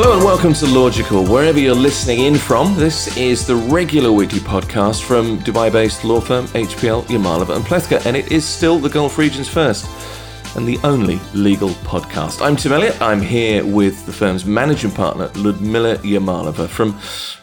Hello and welcome to Lawgical. Wherever you're listening in from, this is the regular weekly podcast from Dubai-based law firm HPL Yamalova and Plethko, and it is still the Gulf region's first and the only legal podcast. I'm Tim Elliott. I'm here with the firm's managing partner, Ludmila Yamalova from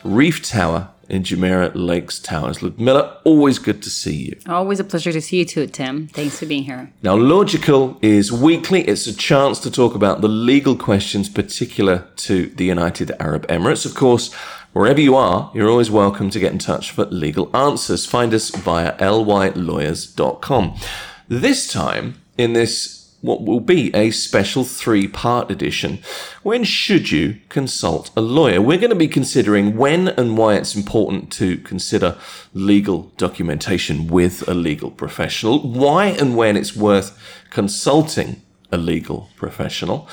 Reef Tower in Jumeirah Lakes Towers. Ludmila, always good to see you. Always a pleasure to see you too, Tim. Thanks for being here. Now, Lawgical is weekly. It's a chance to talk about the legal questions particular to the United Arab Emirates. Of course, wherever you are, you're always welcome to get in touch for legal answers. Find us via lylawyers.com. This time, in this what will be a special three part edition. When should you consult a lawyer? We're going to be considering when and why it's important to consider legal documentation with a legal professional, why and when it's worth consulting a legal professional,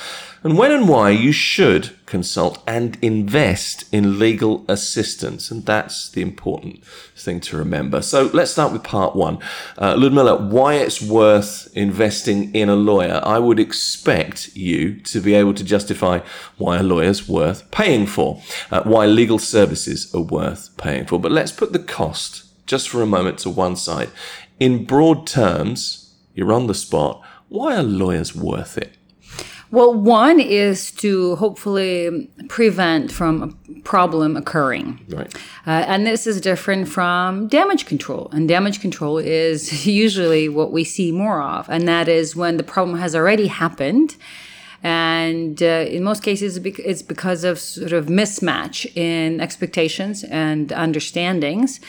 and when and why you should consult and invest in legal assistance. And that's the important thing to remember. So let's start with part one. Uh, Ludmila, why it's worth investing in a lawyer. I would expect you to be able to justify why a lawyer's worth paying for, uh, why legal services are worth paying for. But let's put the cost just for a moment to one side. In broad terms, you're on the spot. Why are lawyers worth it? Well, one is to hopefully prevent from a problem occurring. Right. Uh, and this is different from damage control. And damage control is usually what we see more of. And that is when the problem has already happened. And uh, in most cases, it's because of sort of mismatch in expectations and understandings.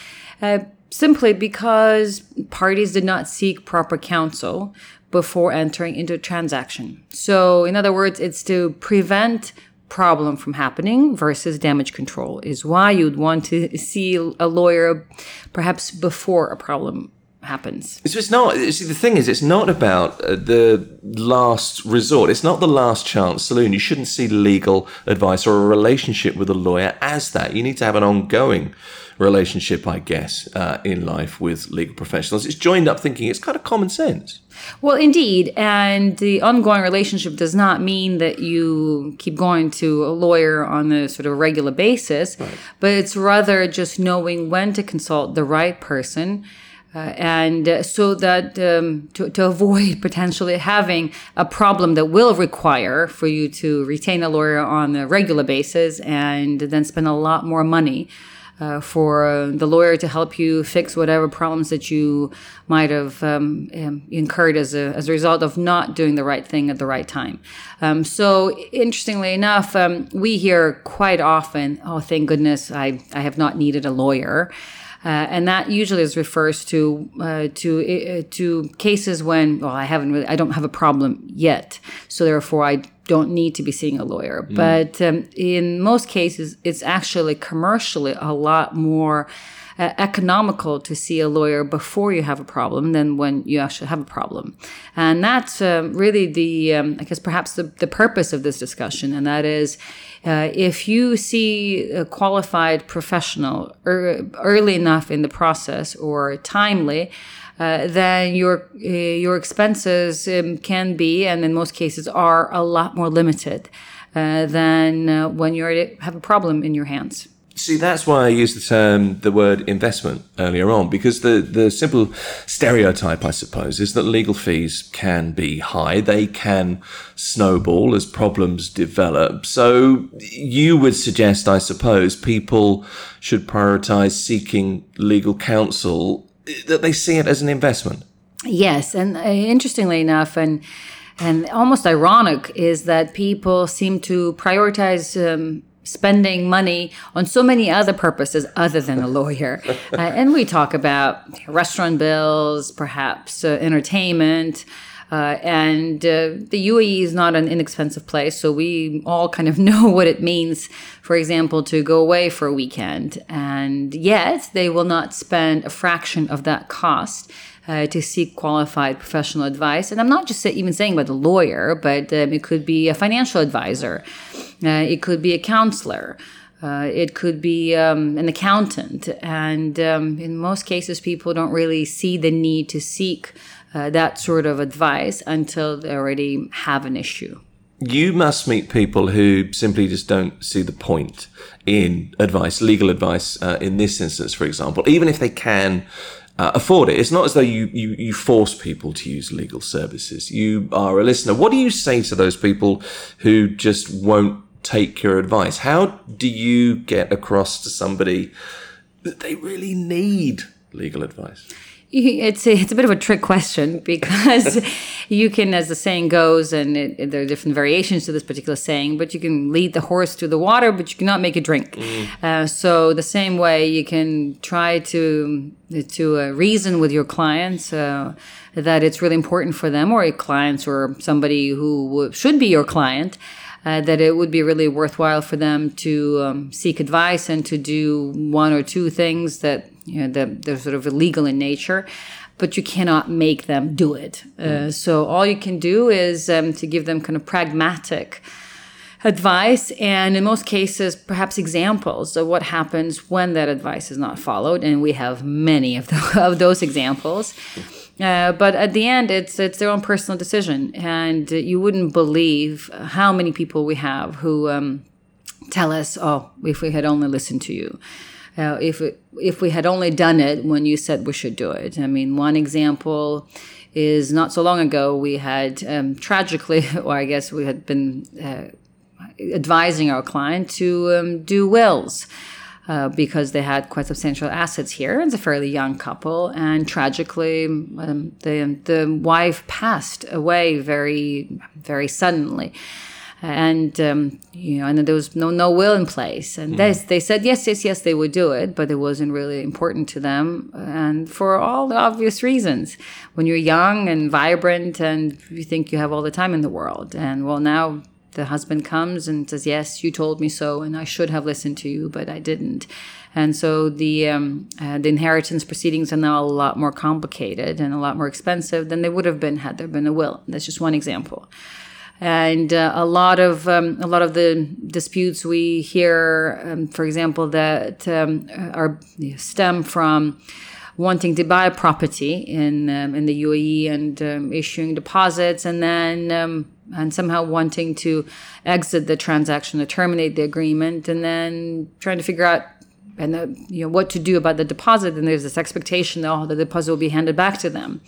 Uh, simply because parties did not seek proper counsel before entering into a transaction. So, in other words, it's to prevent problem from happening versus damage control is why you'd want to see a lawyer perhaps before a problem happens. So it's not. See, the thing is, it's not about uh, the last resort. It's not the last chance saloon. You shouldn't see legal advice or a relationship with a lawyer as that. You need to have an ongoing relationship, I guess, uh, in life with legal professionals. It's joined up thinking. It's kind of common sense. Well, indeed. And the ongoing relationship does not mean that you keep going to a lawyer on a sort of regular basis, right. but it's rather just knowing when to consult the right person. Uh, and uh, so that um, to, to avoid potentially having a problem that will require for you to retain a lawyer on a regular basis and then spend a lot more money uh, for the lawyer to help you fix whatever problems that you might have um, um, incurred as a, as a result of not doing the right thing at the right time. Um, so, interestingly enough, um, we hear quite often, oh, thank goodness I, I have not needed a lawyer. Uh, and that usually is refers to uh, to uh, to cases when well I haven't really I don't have a problem yet, so therefore I don't need to be seeing a lawyer. Mm. But um, in most cases, it's actually commercially a lot more uh, economical to see a lawyer before you have a problem than when you actually have a problem. And that's uh, really the, um, I guess, perhaps the, the purpose of this discussion. And that is uh, if you see a qualified professional er- early enough in the process or timely, uh, then your uh, your expenses um, can be, and in most cases are, a lot more limited uh, than uh, when you have a problem in your hands. See, that's why I used the term, the word investment earlier on, because the, the simple stereotype, I suppose, is that legal fees can be high. They can snowball as problems develop. So you would suggest, I suppose, people should prioritize seeking legal counsel, that they see it as an investment. Yes. And uh, interestingly enough, and and almost ironic is that people seem to prioritize um, spending money on so many other purposes other than a lawyer. uh, and we talk about restaurant bills, perhaps uh, entertainment. Uh, and uh, the UAE is not an inexpensive place, so we all kind of know what it means, for example, to go away for a weekend. And yet, they will not spend a fraction of that cost uh, to seek qualified professional advice. And I'm not just even saying about a lawyer, but um, it could be a financial advisor, uh, it could be a counselor. Uh, it could be um, an accountant. And um, in most cases, people don't really see the need to seek uh, that sort of advice until they already have an issue. you must meet people who simply just don't see the point in advice, legal advice, uh, in this instance, for example, even if they can uh, afford it. It's not as though you, you, you force people to use legal services. You are a listener. What do you say to those people who just won't take your advice? How do you get across to somebody that they really need legal advice? It's a, it's a bit of a trick question because you can, as the saying goes, and it, it, there are different variations to this particular saying, but you can lead the horse to the water, but you cannot make it drink. Mm. Uh, so the same way you can try to to uh, reason with your clients uh, that it's really important for them, or your clients, or somebody who should be your client. Uh, that it would be really worthwhile for them to um, seek advice and to do one or two things that you know, they're, they're sort of illegal in nature but you cannot make them do it. Uh, mm. so all you can do is um, to give them kind of pragmatic advice and in most cases perhaps examples of what happens when that advice is not followed and we have many of, the, of those examples uh, but at the end it's it's their own personal decision and you wouldn't believe how many people we have who um, tell us oh if we had only listened to you uh, if it, if we had only done it when you said we should do it. I mean, one example is not so long ago we had um, tragically, or I guess we had been uh, advising our client to um, do wills. Uh, because they had quite substantial assets here. It's a fairly young couple, and tragically, um, the the wife passed away very very suddenly and um, you know, and there was no no will in place. And mm. they they said yes, yes, yes, they would do it, but it wasn't really important to them, and for all the obvious reasons. When you're young and vibrant, and you think you have all the time in the world, and well, now the husband comes and says, "Yes, you told me so, and I should have listened to you, but I didn't." And so the um, uh, the inheritance proceedings are now a lot more complicated and a lot more expensive than they would have been had there been a will. That's just one example and uh, a lot of um, a lot of the disputes we hear, um, for example, that um, are stem from wanting to buy property in um, in the UAE and um, issuing deposits, and then um, and somehow wanting to exit the transaction to terminate the agreement, and then trying to figure out and uh, you know what to do about the deposit. And there's this expectation that oh, the deposit will be handed back to them.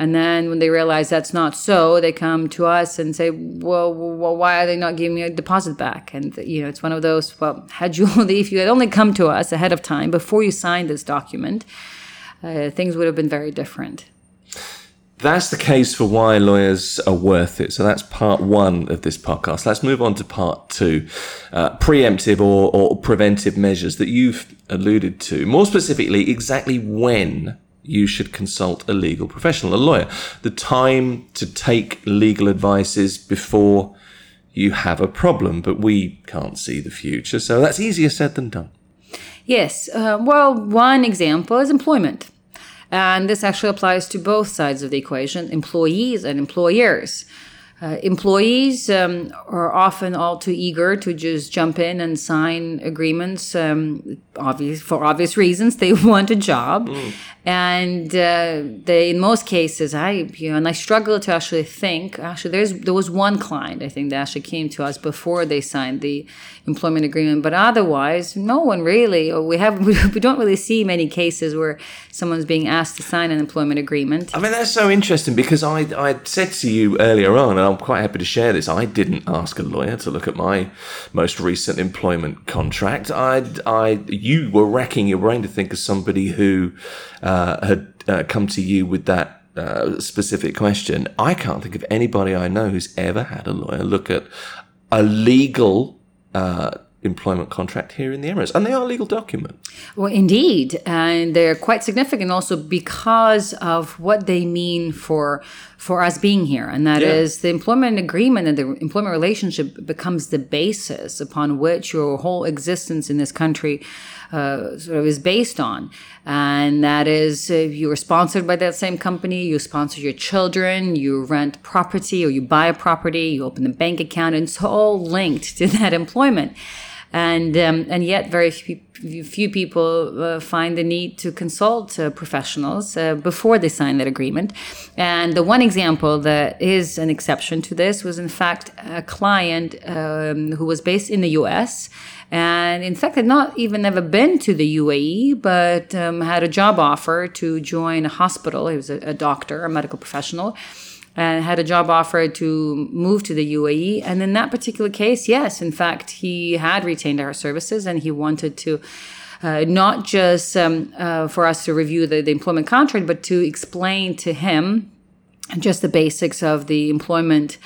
And then when they realize that's not so, they come to us and say, well, well, why are they not giving me a deposit back? And, you know, it's one of those, well, had you if you had only come to us ahead of time before you signed this document, uh, things would have been very different. That's the case for why lawyers are worth it. So that's part one of this podcast. Let's move on to part two uh, preemptive or, or preventive measures that you've alluded to. More specifically, exactly when you should consult a legal professional, a lawyer. The time to take legal advice is before you have a problem, but we can't see the future, so that's easier said than done. Yes. Uh, well, one example is employment. And this actually applies to both sides of the equation employees and employers. Uh, employees um, are often all too eager to just jump in and sign agreements um, obvious, for obvious reasons. They want a job. Mm and uh, they in most cases i you know and i struggle to actually think actually there's there was one client i think that actually came to us before they signed the employment agreement but otherwise no one really or we have we don't really see many cases where someone's being asked to sign an employment agreement i mean that's so interesting because i i said to you earlier on i'm quite happy to share this. I didn't ask a lawyer to look at my most recent employment contract. I i you were racking your brain to think of somebody who uh, had uh, come to you with that uh, specific question, I can't think of anybody I know who's ever had a lawyer look at a legal uh, employment contract here in the Emirates, and they are legal documents. Well, indeed, and they're quite significant also because of what they mean for for us being here, and that yeah. is the employment agreement and the employment relationship becomes the basis upon which your whole existence in this country uh, sort of is based on. And that is if you are sponsored by that same company, you sponsor your children, you rent property or you buy a property, you open a bank account, and it's all linked to that employment. And um, and yet very few, few people uh, find the need to consult uh, professionals uh, before they sign that agreement. And the one example that is an exception to this was, in fact, a client um, who was based in the U.S. and, in fact, had not even ever been to the UAE, but um, had a job offer to join a hospital. He was a, a doctor, a medical professional and had a job offer to move to the UAE. And in that particular case, yes, in fact, he had retained our services and he wanted to. Uh, not just um, uh, for us to review the, the employment contract, but to explain to him just the basics of the employment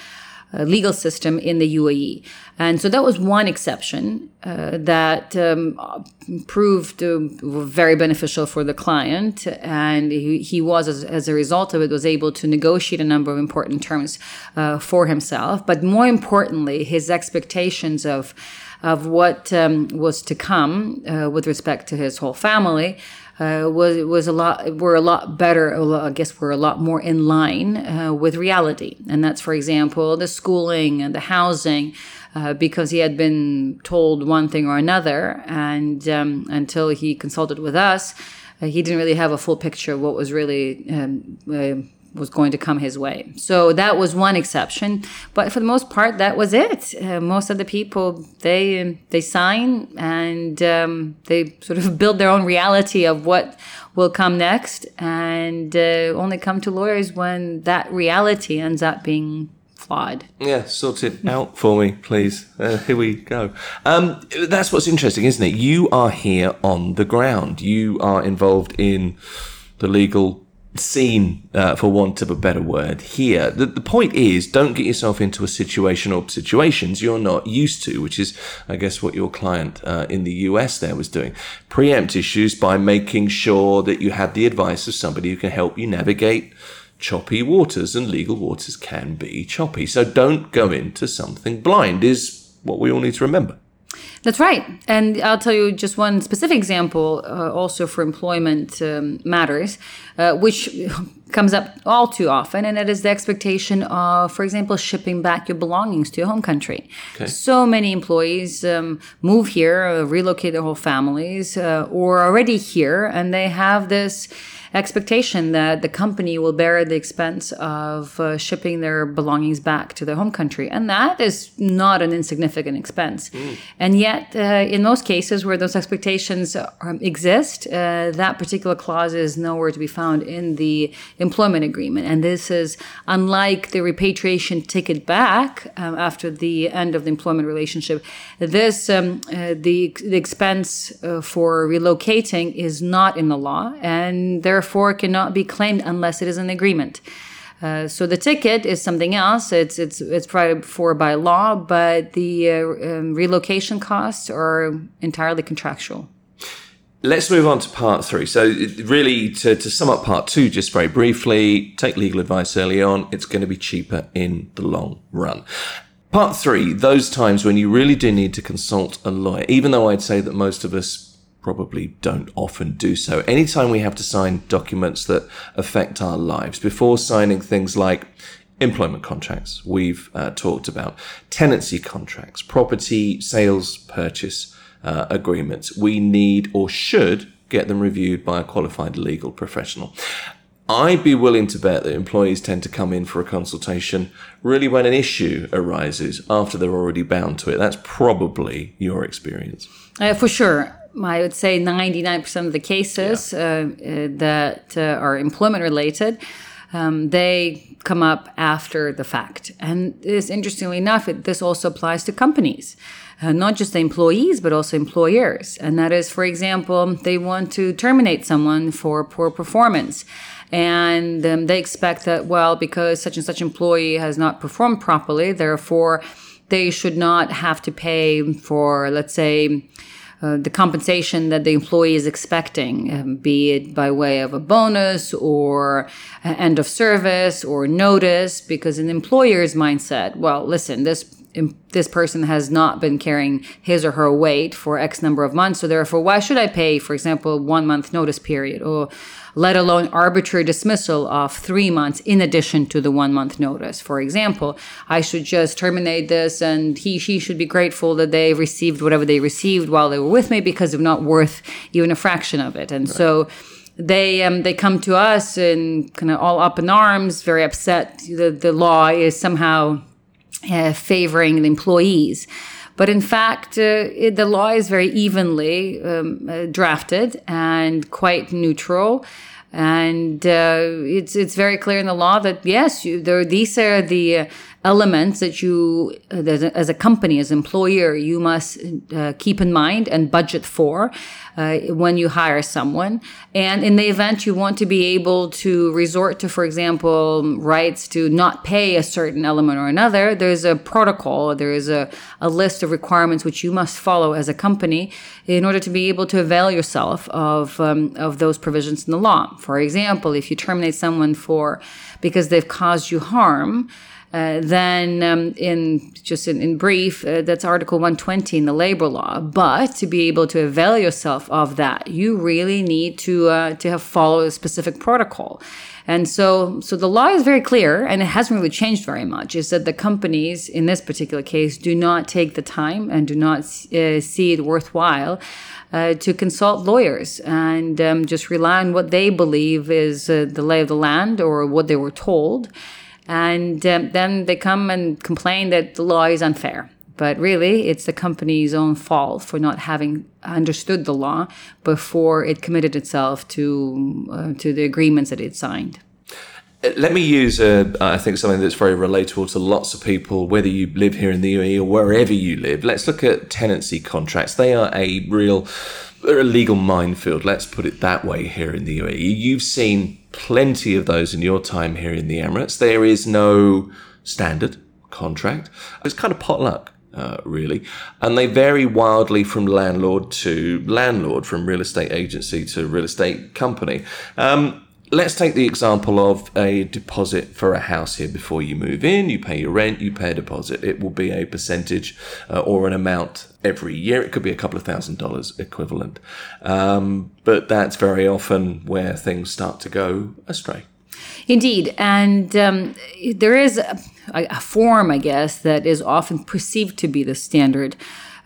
legal system in the UAE. And so that was one exception uh, that um, proved uh, very beneficial for the client. And he, he was, as, as, a result of it, was able to negotiate a number of important terms uh, for himself. But more importantly, his expectations of of what um, was to come uh, with respect to his whole family uh, was was a lot were a lot better. I guess we're a lot more in line uh, with reality, and that's for example the schooling and the housing. Uh, because he had been told one thing or another, and um, until he consulted with us, uh, he didn't really have a full picture of what was really um, uh, was going to come his way. So that was one exception, but for the most part, that was it. Uh, most of the people they they sign and um, they sort of build their own reality of what will come next, and uh, only come to lawyers when that reality ends up being flawed. Yeah, sort it out for me, please. Uh, here we go. Um, that's what's interesting, isn't it? You are here on the ground. You are involved in the legal scene, uh, for want of a better word, here. The, the point is, don't get yourself into a situation or situations you're not used to, which is, I guess, what your client uh, in the US there was doing. Preempt issues by making sure that you had the advice of somebody who can help you navigate choppy waters, and legal waters can be choppy. So don't go into something blind, is what we all need to remember. That's right. And I'll tell you just one specific example, uh, also for employment um, matters, uh, which comes up all too often, and it is the expectation of, for example, shipping back your belongings to your home country. Okay. So many employees um, move here, uh, relocate their whole families, uh, or are already here, and they have this expectation that the company will bear the expense of uh, shipping their belongings back to their home country. And that is not an insignificant expense. Mm. And yet, uh, in most cases where those expectations um, exist, uh, that particular clause is nowhere to be found in the employment agreement. And this is unlike the repatriation ticket back um, after the end of the employment relationship. This, um, uh, the, the expense uh, for relocating is not in the law. And there therefore cannot be claimed unless it is an agreement. Uh, so the ticket is something else. It's it's it's provided for by law, but the uh, um, relocation costs are entirely contractual. Let's move on to part three. So, really, to, to sum up part two, just very briefly, take legal advice early on. It's going to be cheaper in the long run. Part three, those times when you really do need to consult a lawyer, even though I'd say that most of us probably don't often do so. Anytime we have to sign documents that affect our lives, before signing things like employment contracts, we've uh, talked about tenancy contracts, property sales purchase uh, agreements, we need or should get them reviewed by a qualified legal professional. I'd be willing to bet that employees tend to come in for a consultation really when an issue arises after they're already bound to it. That's probably your experience. Uh, for sure. I would say 99% of the cases yeah. uh, uh, that uh, are employment related, um, they come up after the fact. And this, interestingly enough, it, this also applies to companies. Uh, not just the employees, but also employers. And that is, for example, they want to terminate someone for poor performance. And um, they expect that, well, because such and such employee has not performed properly, therefore they should not have to pay for, let's say, uh, the compensation that the employee is expecting, um, be it by way of a bonus or end of service or notice, because an employer's mindset, well, listen, this this person has not been carrying his or her weight for X number of months. So therefore, why should I pay, for example, one month notice period or let alone arbitrary dismissal of three months in addition to the one month notice. For example, I should just terminate this and he, she should be grateful that they received whatever they received while they were with me because they're not worth even a fraction of it. And right. so, they um, they come to us and kind of all up in arms, very upset. The the law is somehow uh, favoring the employees. But in fact, uh, it, the law is very evenly um, uh, drafted and quite neutral. And uh, it's it's very clear in the law that yes, you, there, these are the elements that you, uh, as a company, as employer, you must uh, keep in mind and budget for uh, when you hire someone. And in the event you want to be able to resort to, for example, rights to not pay a certain element or another, there's a protocol, there is a, a list of requirements which you must follow as a company in order to be able to avail yourself of, um, of those provisions in the law. For example, if you terminate someone for because they've caused you harm, uh, then, um, in just in, in brief, uh, that's Article 120 in the labor law. But to be able to avail yourself of that, you really need to uh, to have followed a specific protocol. And so, so the law is very clear, and it hasn't really changed very much. Is that the companies in this particular case do not take the time and do not uh, see it worthwhile. Uh, to consult lawyers and um, just rely on what they believe is uh, the lay of the land or what they were told and um, then they come and complain that the law is unfair. But really, it's the company's own fault for not having understood the law before it committed itself to uh, to the agreements that it signed. Uh, let me use, uh, I think, something that's very relatable to lots of people, whether you live here in the UAE or wherever you live. Let's look at tenancy contracts. They are a real, they're a legal minefield. Let's put it that way here in the UAE. You've seen plenty of those in your time here in the Emirates. There is no standard contract. It's kind of potluck. Uh, really, and they vary wildly from landlord to landlord, from real estate agency to real estate company. Um, let's take the example of a deposit for a house here before you move in. You pay your rent, you pay a deposit. It will be a percentage uh, or an amount every year. It could be a couple of thousand dollars equivalent. Um, but that's very often where things start to go astray. Indeed. And um, there is a, a form, I guess, that is often perceived to be the standard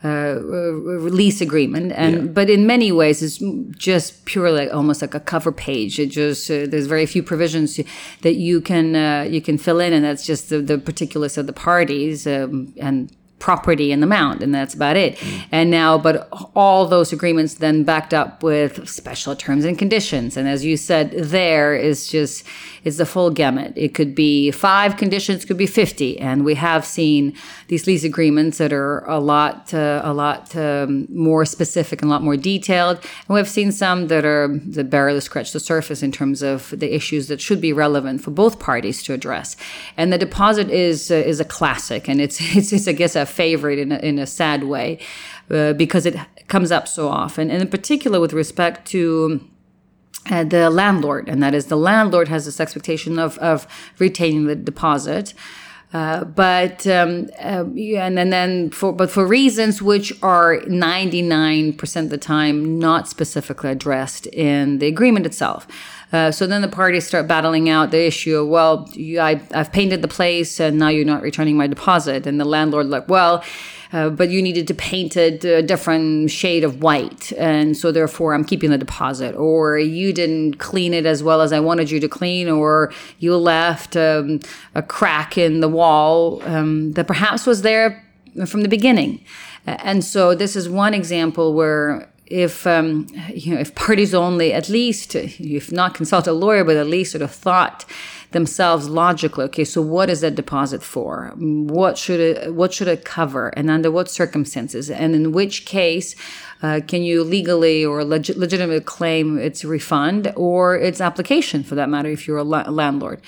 uh, release agreement, and yeah. but in many ways it's just purely almost like a cover page. It just uh, there's very few provisions that you can uh, you can fill in, and that's just the, the particulars of the parties um, and property in the mount and that's about it. Mm. and now but all those agreements then backed up with special terms and conditions. And as you said there is just is the full gamut. It could be five conditions could be 50 and we have seen these lease agreements that are a lot uh, a lot um, more specific and a lot more detailed. And we've seen some that are that barely scratch the surface in terms of the issues that should be relevant for both parties to address. And the deposit is uh, is a classic and it's it's, it's i guess a favorite in a, in a sad way uh, because it comes up so often. And in particular, with respect to uh, the landlord, and that is the landlord has this expectation of, of retaining the deposit. Uh, but um, uh, and, and then for but for reasons which are 99% of the time not specifically addressed in the agreement itself. Uh, so then the parties start battling out the issue of, well, you, I, I've painted the place and now you're not returning my deposit. And the landlord, like, well, uh, but you needed to paint it a different shade of white. And so therefore I'm keeping the deposit. Or you didn't clean it as well as I wanted you to clean, or you left um, a crack in the wall um, that perhaps was there from the beginning. And so this is one example where if um, you know if parties only at least if not consult a lawyer but at least sort of thought themselves logically okay so what is that deposit for? What should it what should it cover? And under what circumstances? And in which case uh, can you legally or leg- legitimately claim its refund or its application for that matter if you're a, la- landlord?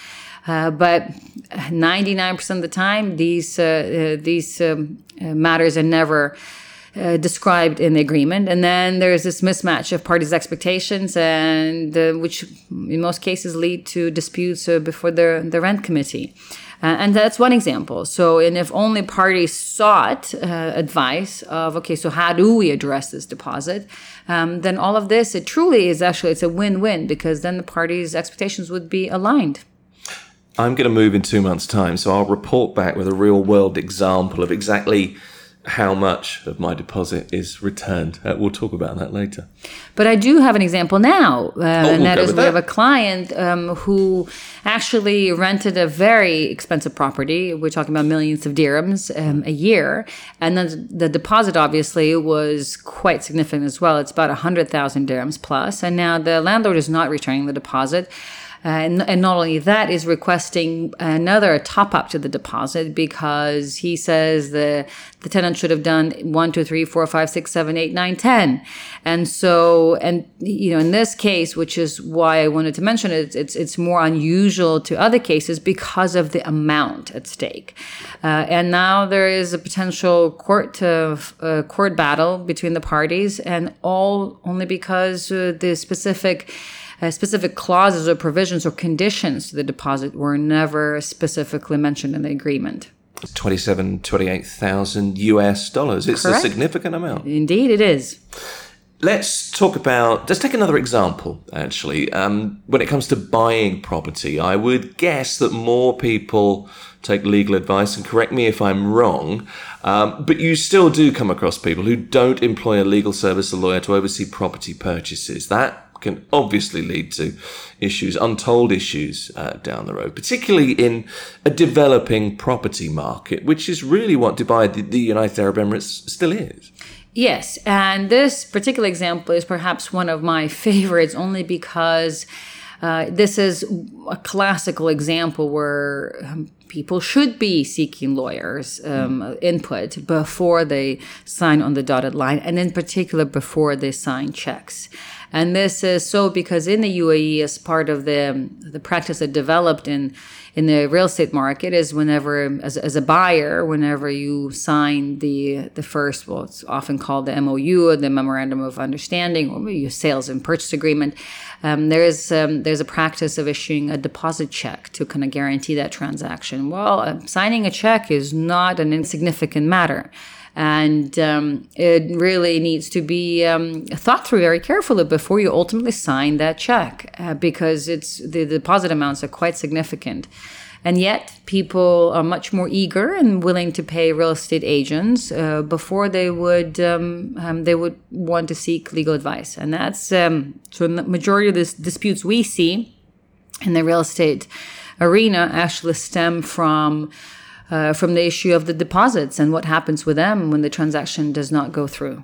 Uh, but 99% of the time these uh, uh these um, uh, matters are never uh, described in the agreement. And then there's this mismatch of parties' expectations, and uh, which in most cases lead to disputes uh, before the, the rent committee. Uh, and that's one example. So, and if only parties sought uh, advice of, okay, so how do we address this deposit? Um, then all of this, it truly is actually, it's a win-win because then the parties' expectations would be aligned. I'm going to move in two months' time, so I'll report back with a real world example of exactly how much of my deposit is returned. Uh, we'll talk about that later. But I do have an example now, uh, we'll and that go is we that. have a client um, who actually rented a very expensive property. We're talking about millions of dirhams um, a year, and then the deposit obviously was quite significant as well. It's about hundred thousand dirhams plus, and now the landlord is not returning the deposit. Uh, and, and not only that is requesting another top up to the deposit because he says the the tenant should have done one, two, three, four, five, six, seven, eight, nine, ten, and so and you know in this case, which is why I wanted to mention it, it's it's more unusual to other cases because of the amount at stake, uh, and now there is a potential court uh, uh, court battle between the parties, and all only because uh, the specific uh, specific clauses or provisions or conditions to the deposit were never specifically mentioned in the agreement. 27, 28,000 US dollars. It's Correct. a significant amount. Indeed, it is. Let's talk about, let's take another example, actually. Um, when it comes to buying property, I would guess that more people take legal advice, and correct me if I'm wrong, um, but you still do come across people who don't employ a legal service, a lawyer, to oversee property purchases. That can obviously lead to issues, untold issues uh, down the road, particularly in a developing property market, which is really what Dubai, the, the United Arab Emirates, still is. Yes, and this particular example is perhaps one of my favorites only because uh, this is a classical example where um, people should be seeking lawyers' um, input before they sign on the dotted line, and in particular before they sign checks. And this is so because in the UAE, as part of the the practice that developed in in the real estate market, is whenever as, as a buyer, whenever you sign the the first, well, it's often called the MOU, or the Memorandum of Understanding, or your sales and purchase agreement. Um, there is um, there's a practice of issuing a deposit check to kind of guarantee that transaction. Well, uh, signing a check is not an insignificant matter and um, it really needs to be um, thought through very carefully before you ultimately sign that check uh, because it's the deposit amounts are quite significant. And yet people are much more eager and willing to pay real estate agents uh, before they would um, um, they would want to seek legal advice. And that's um, so the majority of the disputes we see in the real estate arena actually stem from uh, from the issue of the deposits and what happens with them when the transaction does not go through.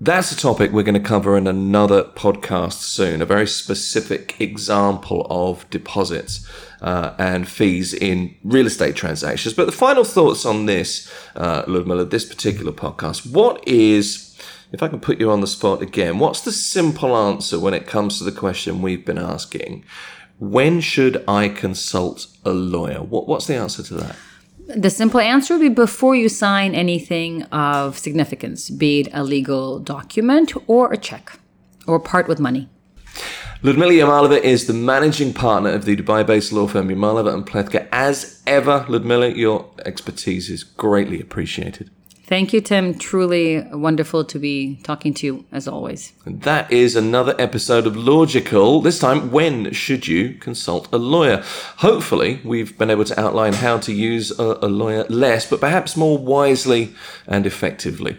That's a topic we're going to cover in another podcast soon. A very specific example of deposits uh, and fees in real estate transactions. But the final thoughts on this, uh, Ludmila, this particular podcast. What is, if I can put you on the spot again, what's the simple answer when it comes to the question we've been asking? When should I consult a lawyer? What, what's the answer to that? The simple answer would be before you sign anything of significance, be it a legal document or a check or part with money. Ludmila Yamalova is the managing partner of the Dubai-based law firm Yamalova and Plethko. As ever, Ludmila, your expertise is greatly appreciated. Thank you, Tim. Truly wonderful to be talking to you as always. That is another episode of Lawgical. This time, when should you consult a lawyer? Hopefully, we've been able to outline how to use a, a lawyer less, but perhaps more wisely and effectively.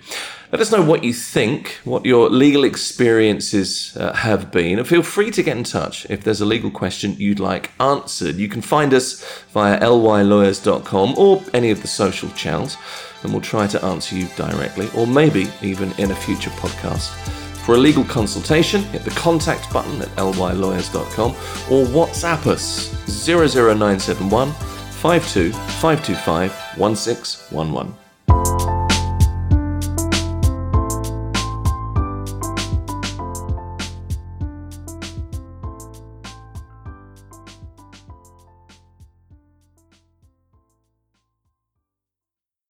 Let us know what you think, what your legal experiences uh, have been, and feel free to get in touch if there's a legal question you'd like answered. You can find us via lylawyers.com or any of the social channels, and we'll try to answer you directly, or maybe even in a future podcast. For a legal consultation, hit the contact button at lylawyers.com or WhatsApp us 00971 52 525 1611.